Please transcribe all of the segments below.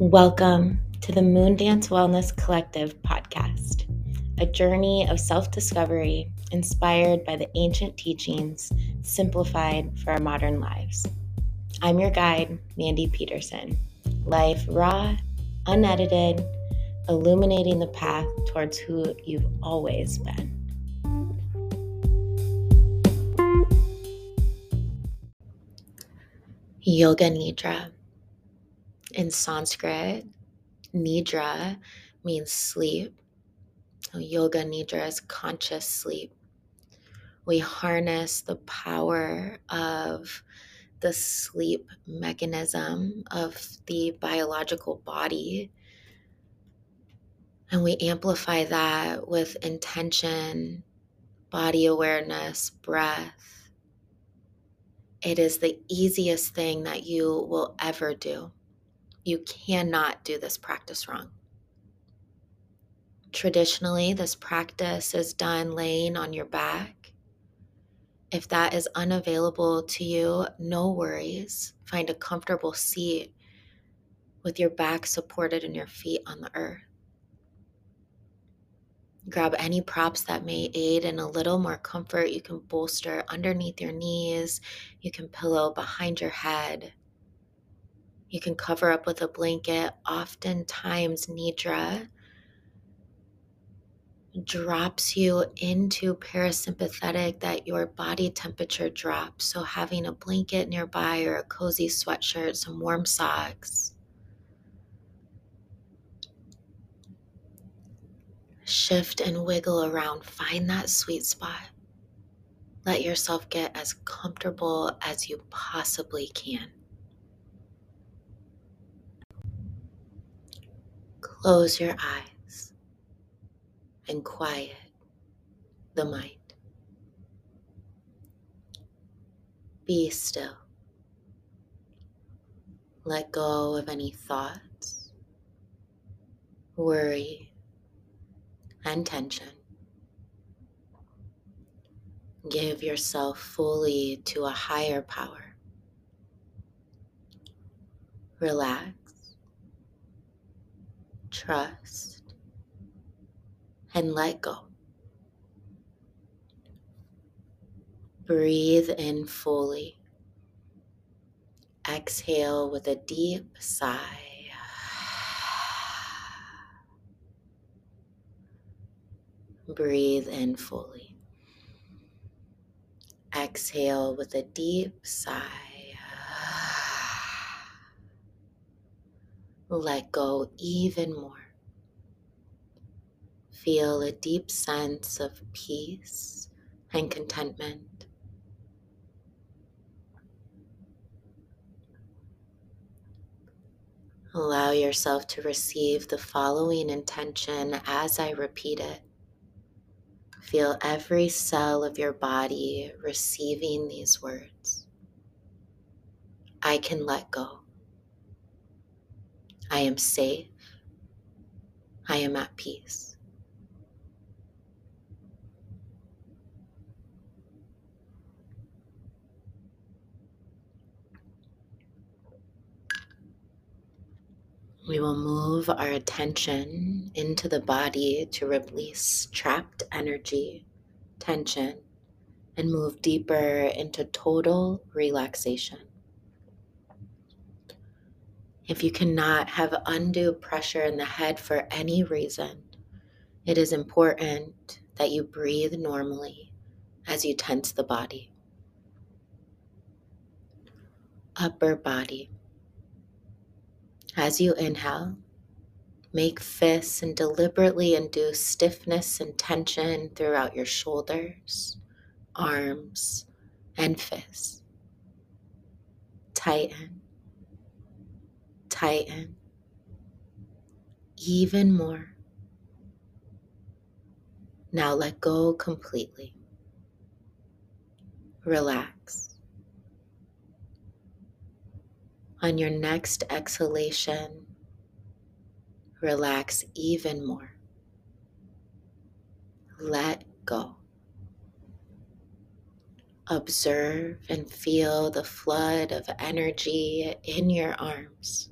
Welcome to the Moondance Wellness Collective podcast, a journey of self discovery inspired by the ancient teachings simplified for our modern lives. I'm your guide, Mandy Peterson. Life raw, unedited, illuminating the path towards who you've always been. Yoga Nidra. In Sanskrit, Nidra means sleep. Yoga Nidra is conscious sleep. We harness the power of the sleep mechanism of the biological body. And we amplify that with intention, body awareness, breath. It is the easiest thing that you will ever do. You cannot do this practice wrong. Traditionally, this practice is done laying on your back if that is unavailable to you, no worries. Find a comfortable seat with your back supported and your feet on the earth. Grab any props that may aid in a little more comfort. You can bolster underneath your knees, you can pillow behind your head. You can cover up with a blanket. Oftentimes, Nidra drops you into parasympathetic that your body temperature drops. So, having a blanket nearby or a cozy sweatshirt, some warm socks. Shift and wiggle around. Find that sweet spot. Let yourself get as comfortable as you possibly can. Close your eyes and quiet the mind. Be still. Let go of any thoughts, worry, and tension. Give yourself fully to a higher power. Relax. Trust and let go. Breathe in fully. Exhale with a deep sigh. Breathe in fully. Exhale with a deep sigh. Let go even more feel a deep sense of peace and contentment. Allow yourself to receive the following intention as I repeat it. Feel every cell of your body receiving these words. I can let go. I am safe. I am at peace. We will move our attention into the body to release trapped energy, tension, and move deeper into total relaxation. If you cannot have undue pressure in the head for any reason, it is important that you breathe normally as you tense the body. Upper body. As you inhale, make fists and deliberately induce stiffness and tension throughout your shoulders, arms, and fists. Tighten, tighten, even more. Now let go completely. Relax. On your next exhalation, relax even more. Let go. Observe and feel the flood of energy in your arms,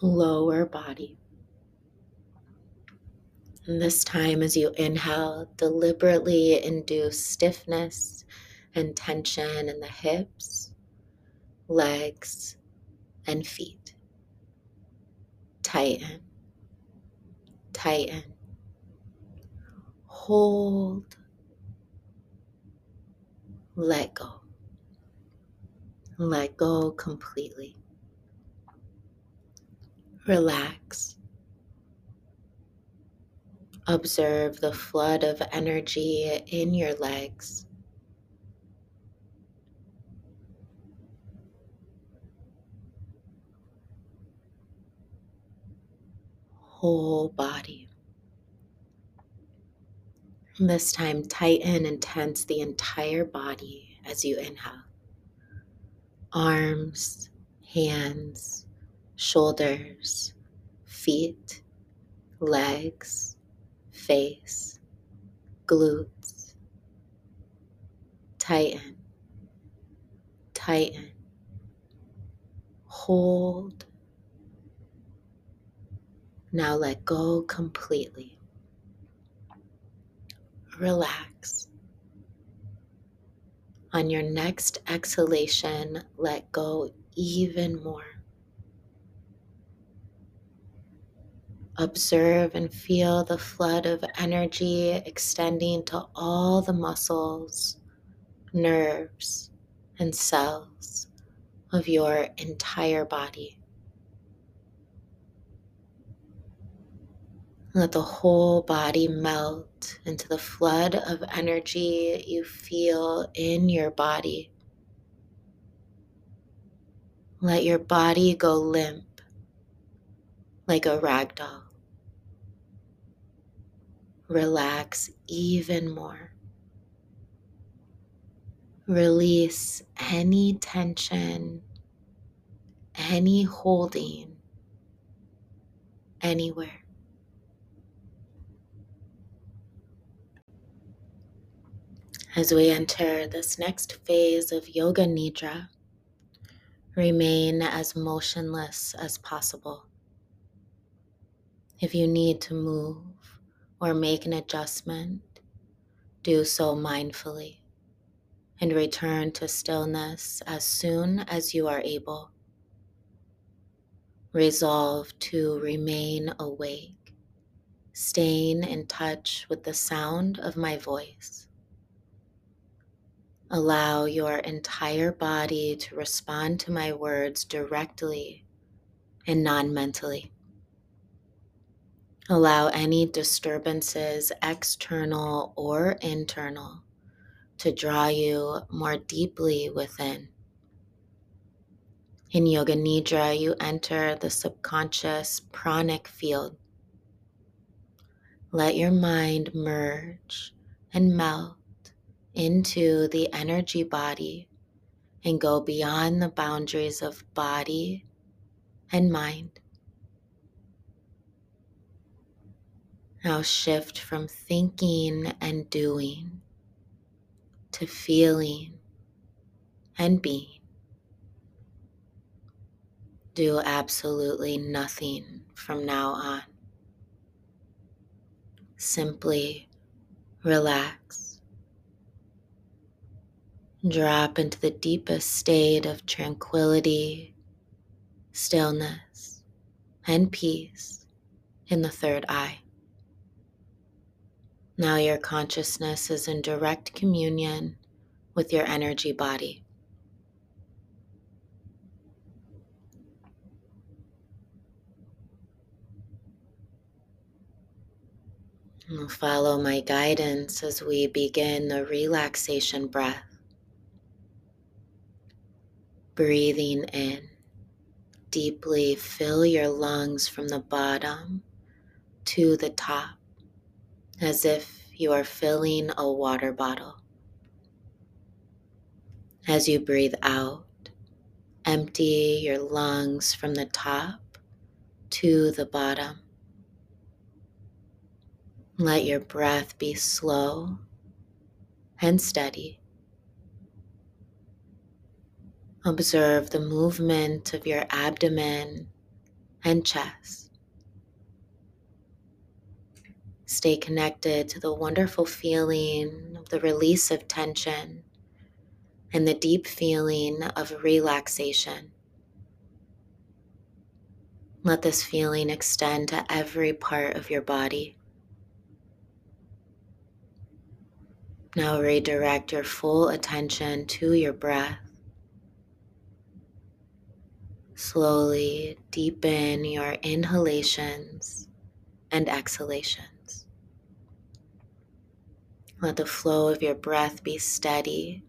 lower body. And this time, as you inhale, deliberately induce stiffness and tension in the hips, legs, and feet. Tighten, tighten, hold, let go. Let go completely. Relax. Observe the flood of energy in your legs. Whole body. This time, tighten and tense the entire body as you inhale. Arms, hands, shoulders, feet, legs, face, glutes. Tighten, tighten, hold. Now let go completely. Relax. On your next exhalation, let go even more. Observe and feel the flood of energy extending to all the muscles, nerves, and cells of your entire body. Let the whole body melt into the flood of energy you feel in your body. Let your body go limp like a rag doll. Relax even more. Release any tension, any holding anywhere. As we enter this next phase of Yoga Nidra, remain as motionless as possible. If you need to move or make an adjustment, do so mindfully and return to stillness as soon as you are able. Resolve to remain awake, staying in touch with the sound of my voice. Allow your entire body to respond to my words directly and non mentally. Allow any disturbances, external or internal, to draw you more deeply within. In Yoga Nidra, you enter the subconscious pranic field. Let your mind merge and melt into the energy body and go beyond the boundaries of body and mind. Now shift from thinking and doing to feeling and being. Do absolutely nothing from now on. Simply relax drop into the deepest state of tranquility, stillness, and peace in the third eye. Now your consciousness is in direct communion with your energy body. follow my guidance as we begin the relaxation breath. Breathing in, deeply fill your lungs from the bottom to the top as if you are filling a water bottle. As you breathe out, empty your lungs from the top to the bottom. Let your breath be slow and steady. Observe the movement of your abdomen and chest. Stay connected to the wonderful feeling of the release of tension and the deep feeling of relaxation. Let this feeling extend to every part of your body. Now redirect your full attention to your breath. Slowly deepen your inhalations and exhalations. Let the flow of your breath be steady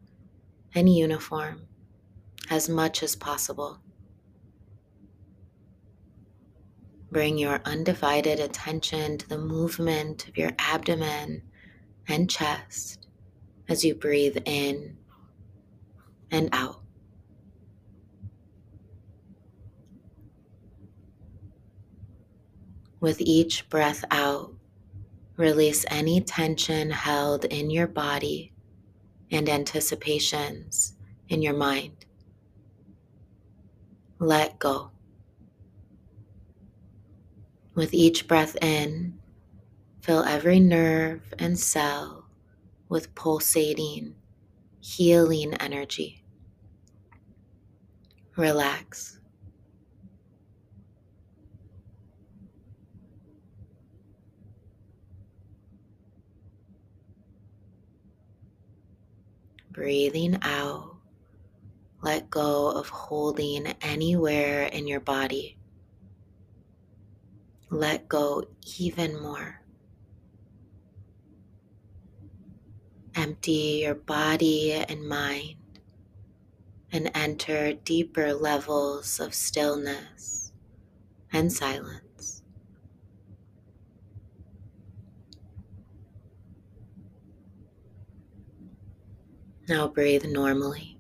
and uniform as much as possible. Bring your undivided attention to the movement of your abdomen and chest as you breathe in and out. With each breath out, release any tension held in your body and anticipations in your mind. Let go. With each breath in, fill every nerve and cell with pulsating, healing energy. Relax. Breathing out, let go of holding anywhere in your body. Let go even more. Empty your body and mind and enter deeper levels of stillness and silence. Now breathe normally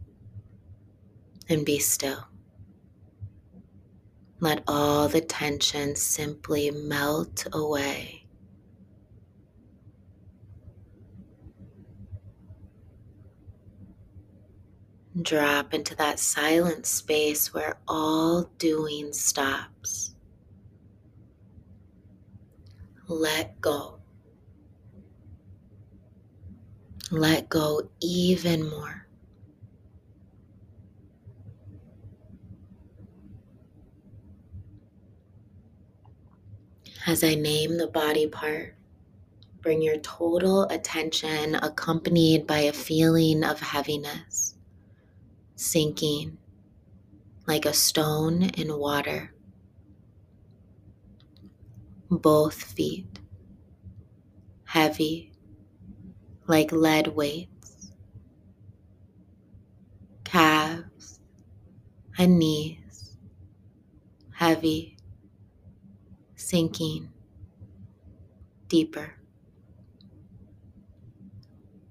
and be still. Let all the tension simply melt away. Drop into that silent space where all doing stops. Let go. Let go even more. As I name the body part, bring your total attention accompanied by a feeling of heaviness, sinking like a stone in water. Both feet, heavy like lead weights, calves and knees heavy, sinking deeper,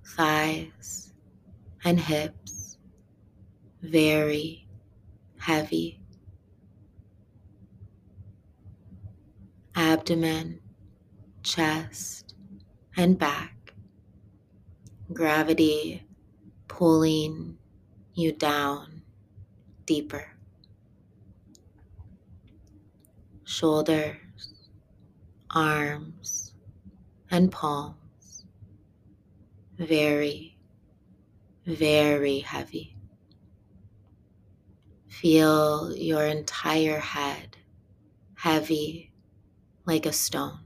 thighs and hips very heavy, abdomen, chest, and back gravity pulling you down deeper. Shoulders, arms, and palms very, very heavy. Feel your entire head heavy like a stone.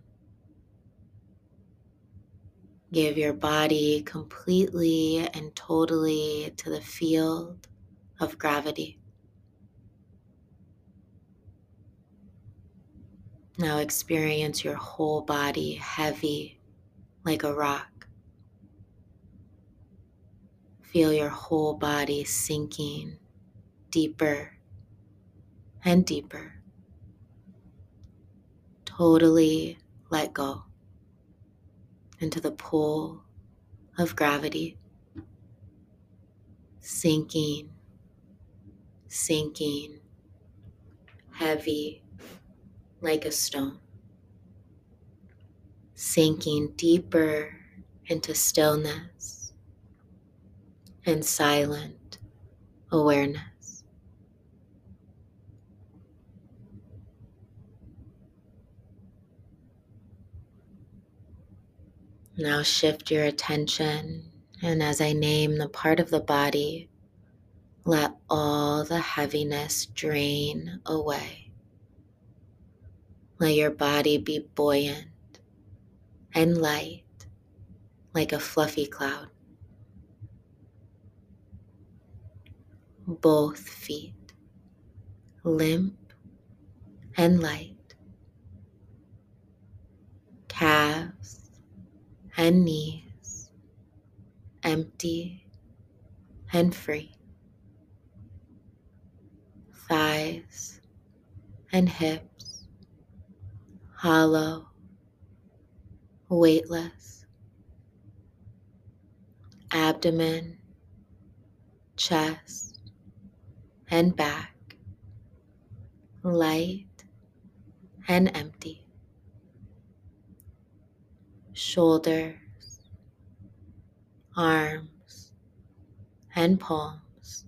Give your body completely and totally to the field of gravity. Now experience your whole body heavy like a rock. Feel your whole body sinking deeper and deeper. Totally let go into the pull of gravity, sinking, sinking, heavy like a stone, sinking deeper into stillness and silent awareness. Now shift your attention, and as I name the part of the body, let all the heaviness drain away. Let your body be buoyant and light like a fluffy cloud. Both feet limp and light. Calves and knees empty and free. Thighs and hips hollow, weightless. Abdomen, chest, and back light and empty. Shoulders, arms, and palms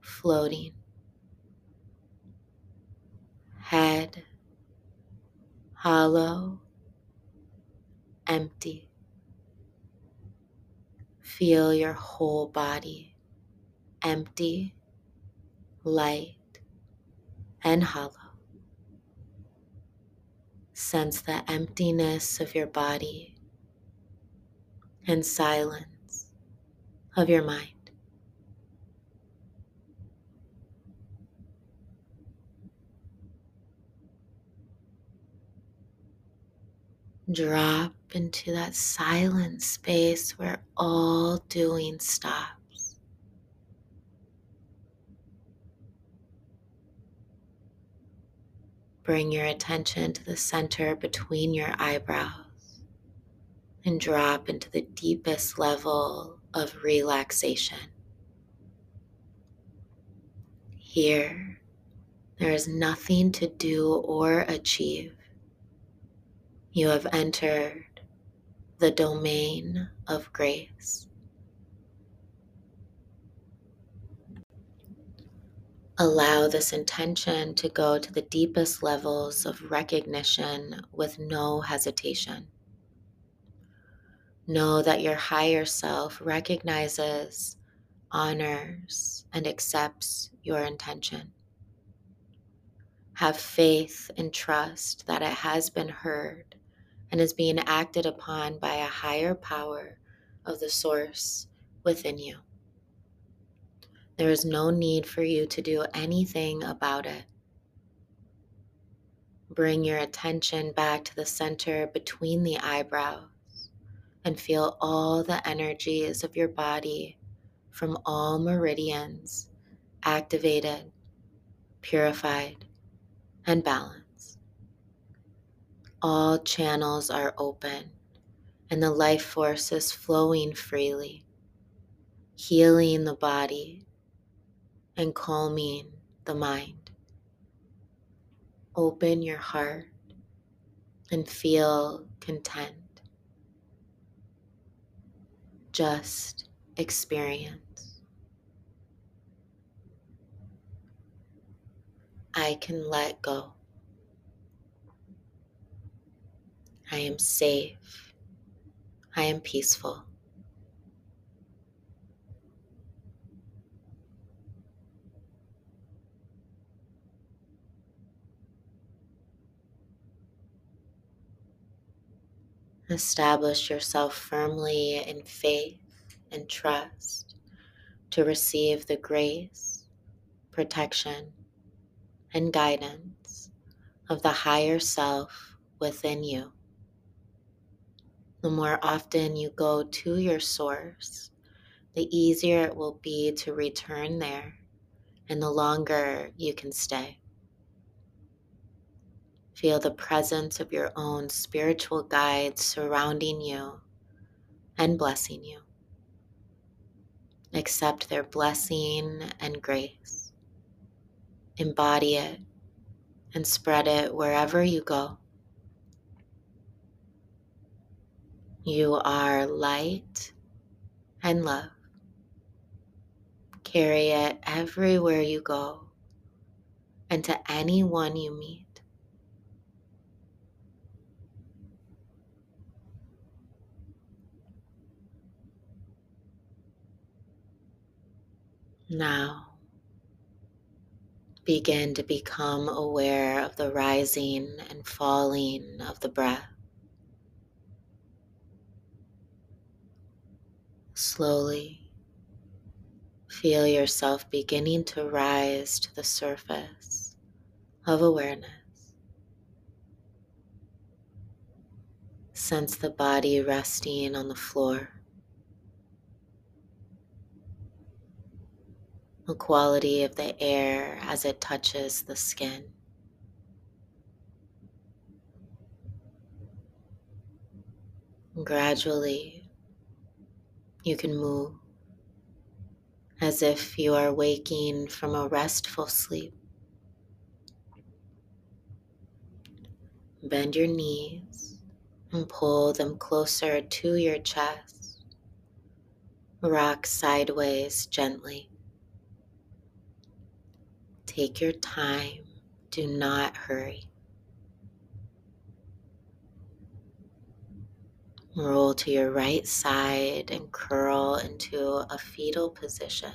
floating. Head hollow, empty. Feel your whole body empty, light, and hollow. Sense the emptiness of your body and silence of your mind. Drop into that silent space where all doing stops. Bring your attention to the center between your eyebrows and drop into the deepest level of relaxation. Here, there is nothing to do or achieve. You have entered the domain of grace. Allow this intention to go to the deepest levels of recognition with no hesitation. Know that your higher self recognizes, honors, and accepts your intention. Have faith and trust that it has been heard and is being acted upon by a higher power of the source within you. There is no need for you to do anything about it. Bring your attention back to the center between the eyebrows and feel all the energies of your body from all meridians activated, purified, and balanced. All channels are open and the life force is flowing freely, healing the body and calming the mind. Open your heart and feel content. Just experience. I can let go. I am safe. I am peaceful. Establish yourself firmly in faith and trust to receive the grace, protection, and guidance of the higher self within you. The more often you go to your source, the easier it will be to return there and the longer you can stay. Feel the presence of your own spiritual guides surrounding you and blessing you. Accept their blessing and grace. Embody it and spread it wherever you go. You are light and love. Carry it everywhere you go and to anyone you meet. Now, begin to become aware of the rising and falling of the breath. Slowly feel yourself beginning to rise to the surface of awareness. Sense the body resting on the floor. The quality of the air as it touches the skin. Gradually, you can move as if you are waking from a restful sleep. Bend your knees and pull them closer to your chest. Rock sideways gently. Take your time, do not hurry. Roll to your right side and curl into a fetal position.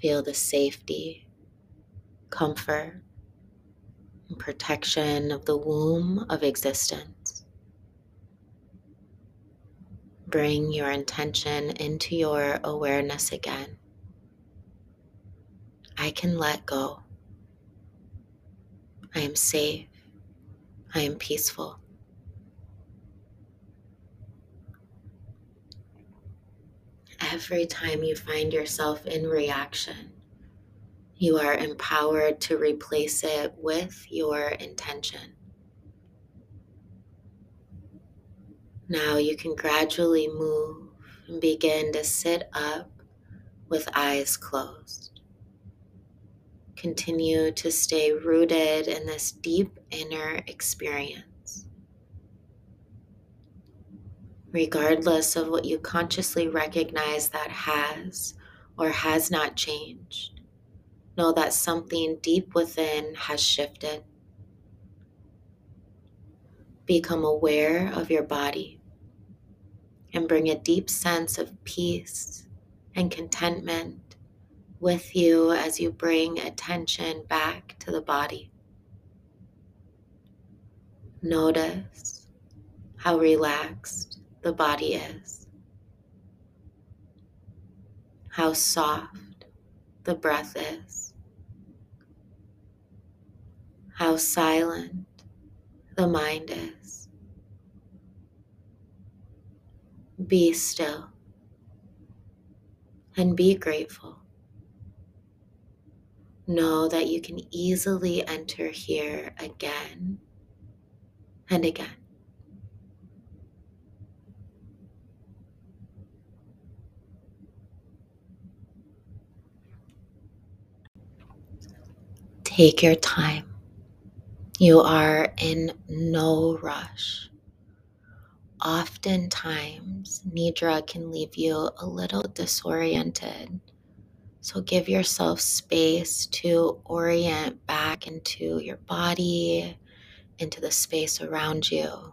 Feel the safety, comfort, and protection of the womb of existence. Bring your intention into your awareness again. I can let go. I am safe. I am peaceful. every time you find yourself in reaction, you are empowered to replace it with your intention. Now you can gradually move and begin to sit up with eyes closed. Continue to stay rooted in this deep inner experience. regardless of what you consciously recognize that has or has not changed. Know that something deep within has shifted. Become aware of your body and bring a deep sense of peace and contentment with you as you bring attention back to the body. Notice how relaxed the body is, how soft the breath is, how silent the mind is. Be still and be grateful. Know that you can easily enter here again and again. Take your time. You are in no rush. Oftentimes, Nidra can leave you a little disoriented. So give yourself space to orient back into your body, into the space around you.